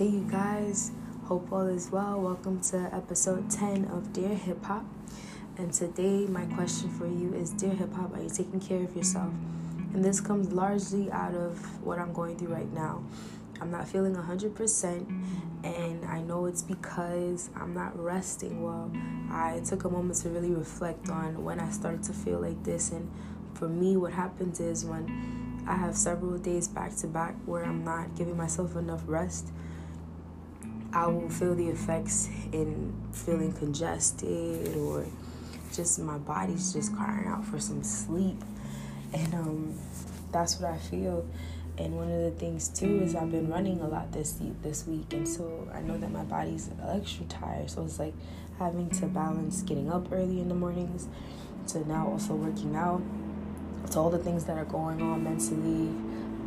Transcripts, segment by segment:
Hey, you guys. Hope all is well. Welcome to episode 10 of Dear Hip Hop. And today, my question for you is Dear Hip Hop, are you taking care of yourself? And this comes largely out of what I'm going through right now. I'm not feeling 100%, and I know it's because I'm not resting well. I took a moment to really reflect on when I started to feel like this. And for me, what happens is when I have several days back to back where I'm not giving myself enough rest, I will feel the effects in feeling congested or just my body's just crying out for some sleep. And um, that's what I feel. And one of the things too is I've been running a lot this this week, and so I know that my body's extra tired. So it's like having to balance getting up early in the mornings to now also working out. To all the things that are going on mentally,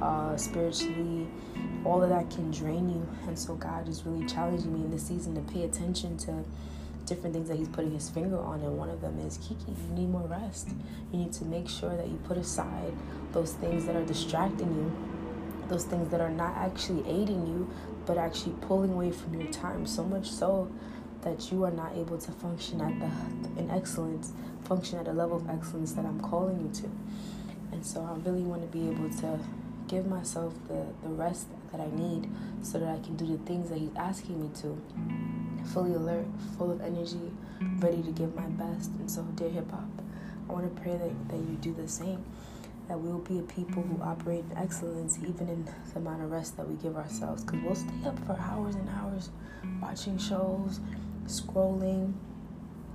uh, spiritually, all of that can drain you. And so God is really challenging me in this season to pay attention to different things that He's putting His finger on. And one of them is Kiki, you need more rest. You need to make sure that you put aside those things that are distracting you, those things that are not actually aiding you, but actually pulling away from your time. So much so that you are not able to function at the in excellence, function at a level of excellence that I'm calling you to. And so I really want to be able to give myself the, the rest that I need so that I can do the things that He's asking me to. Fully alert, full of energy, ready to give my best. And so, dear hip hop, I want to pray that, that you do the same. That we will be a people who operate in excellence, even in the amount of rest that we give ourselves. Because we'll stay up for hours and hours watching shows, scrolling,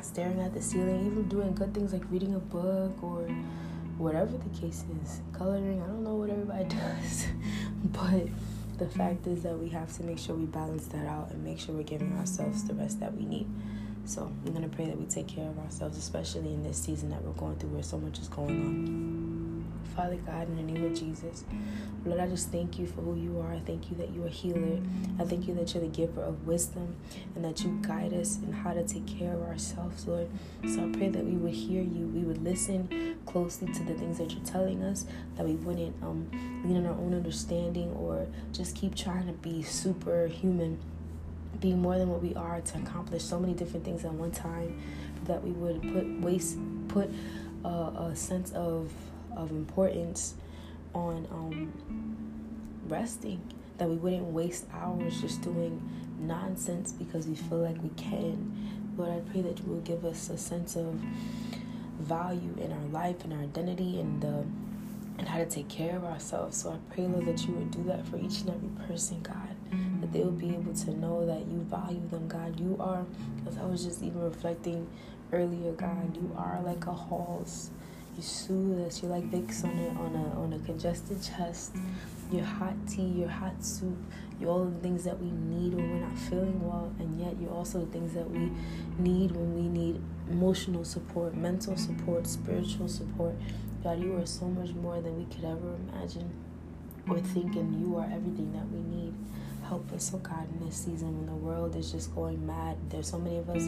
staring at the ceiling, even doing good things like reading a book or whatever the case is. Coloring, I don't know what everybody does. but the fact is that we have to make sure we balance that out and make sure we're giving ourselves the rest that we need. So I'm to pray that we take care of ourselves, especially in this season that we're going through where so much is going on. Father God, in the name of Jesus, Lord, I just thank you for who you are. I thank you that you are healer. I thank you that you're the giver of wisdom and that you guide us in how to take care of ourselves, Lord. So I pray that we would hear you, we would listen closely to the things that you're telling us, that we wouldn't um, lean on our own understanding or just keep trying to be superhuman be more than what we are to accomplish so many different things at one time that we would put waste put a, a sense of of importance on um, resting that we wouldn't waste hours just doing nonsense because we feel like we can lord i pray that you will give us a sense of value in our life and our identity and the and how to take care of ourselves so i pray lord that you would do that for each and every person god that they will be able to know that you value them, God. You are, as I was just even reflecting earlier, God, you are like a Halls. You soothe us. You're like Vicks on a on a on a congested chest. Your hot tea, your hot soup, you're all the things that we need when we're not feeling well, and yet you're also the things that we need when we need emotional support, mental support, spiritual support. God, you are so much more than we could ever imagine or think, and you are everything that we need. Help us, oh God, in this season when the world is just going mad. There's so many of us,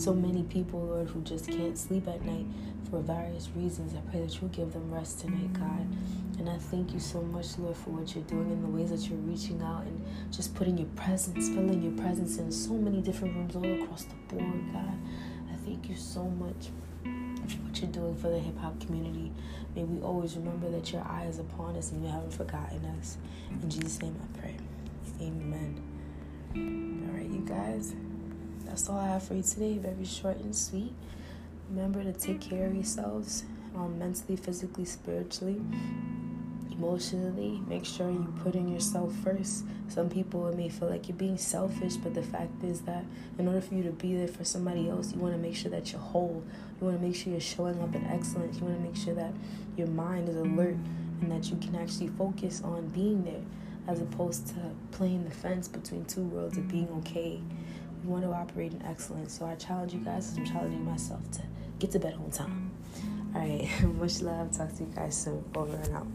so many people, Lord, who just can't sleep at night for various reasons. I pray that you give them rest tonight, God. And I thank you so much, Lord, for what you're doing and the ways that you're reaching out and just putting your presence, filling your presence in so many different rooms all across the board, God. I thank you so much for what you're doing for the hip hop community. May we always remember that your eye is upon us and you haven't forgotten us. In Jesus' name I pray. Amen. All right, you guys. That's all I have for you today. Very short and sweet. Remember to take care of yourselves um, mentally, physically, spiritually, emotionally. Make sure you put in yourself first. Some people, may feel like you're being selfish, but the fact is that in order for you to be there for somebody else, you want to make sure that you're whole. You want to make sure you're showing up in excellence. You want to make sure that your mind is alert and that you can actually focus on being there as opposed to playing the fence between two worlds of being mm-hmm. okay. We want to operate in excellence. So I challenge you guys, I'm challenging myself to get to bed on time. Mm-hmm. All right, much love. Talk to you guys soon. Over and out.